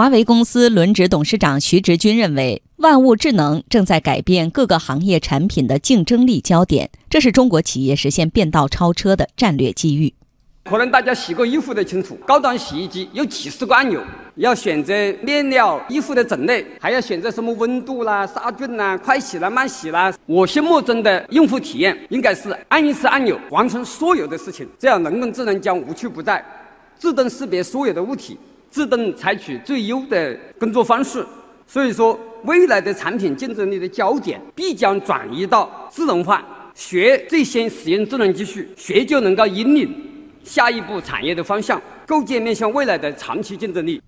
华为公司轮值董事长徐直军认为，万物智能正在改变各个行业产品的竞争力焦点，这是中国企业实现变道超车的战略机遇。可能大家洗过衣服的清楚，高端洗衣机有几十个按钮，要选择面料、衣服的种类，还要选择什么温度啦、杀菌啦、快洗啦、慢洗啦。我心目中的用户体验应该是按一次按钮完成所有的事情，这样人工智能将无处不在，自动识别所有的物体。自动采取最优的工作方式，所以说未来的产品竞争力的焦点必将转移到智能化，学最先使用智能技术，学就能够引领下一步产业的方向，构建面向未来的长期竞争力。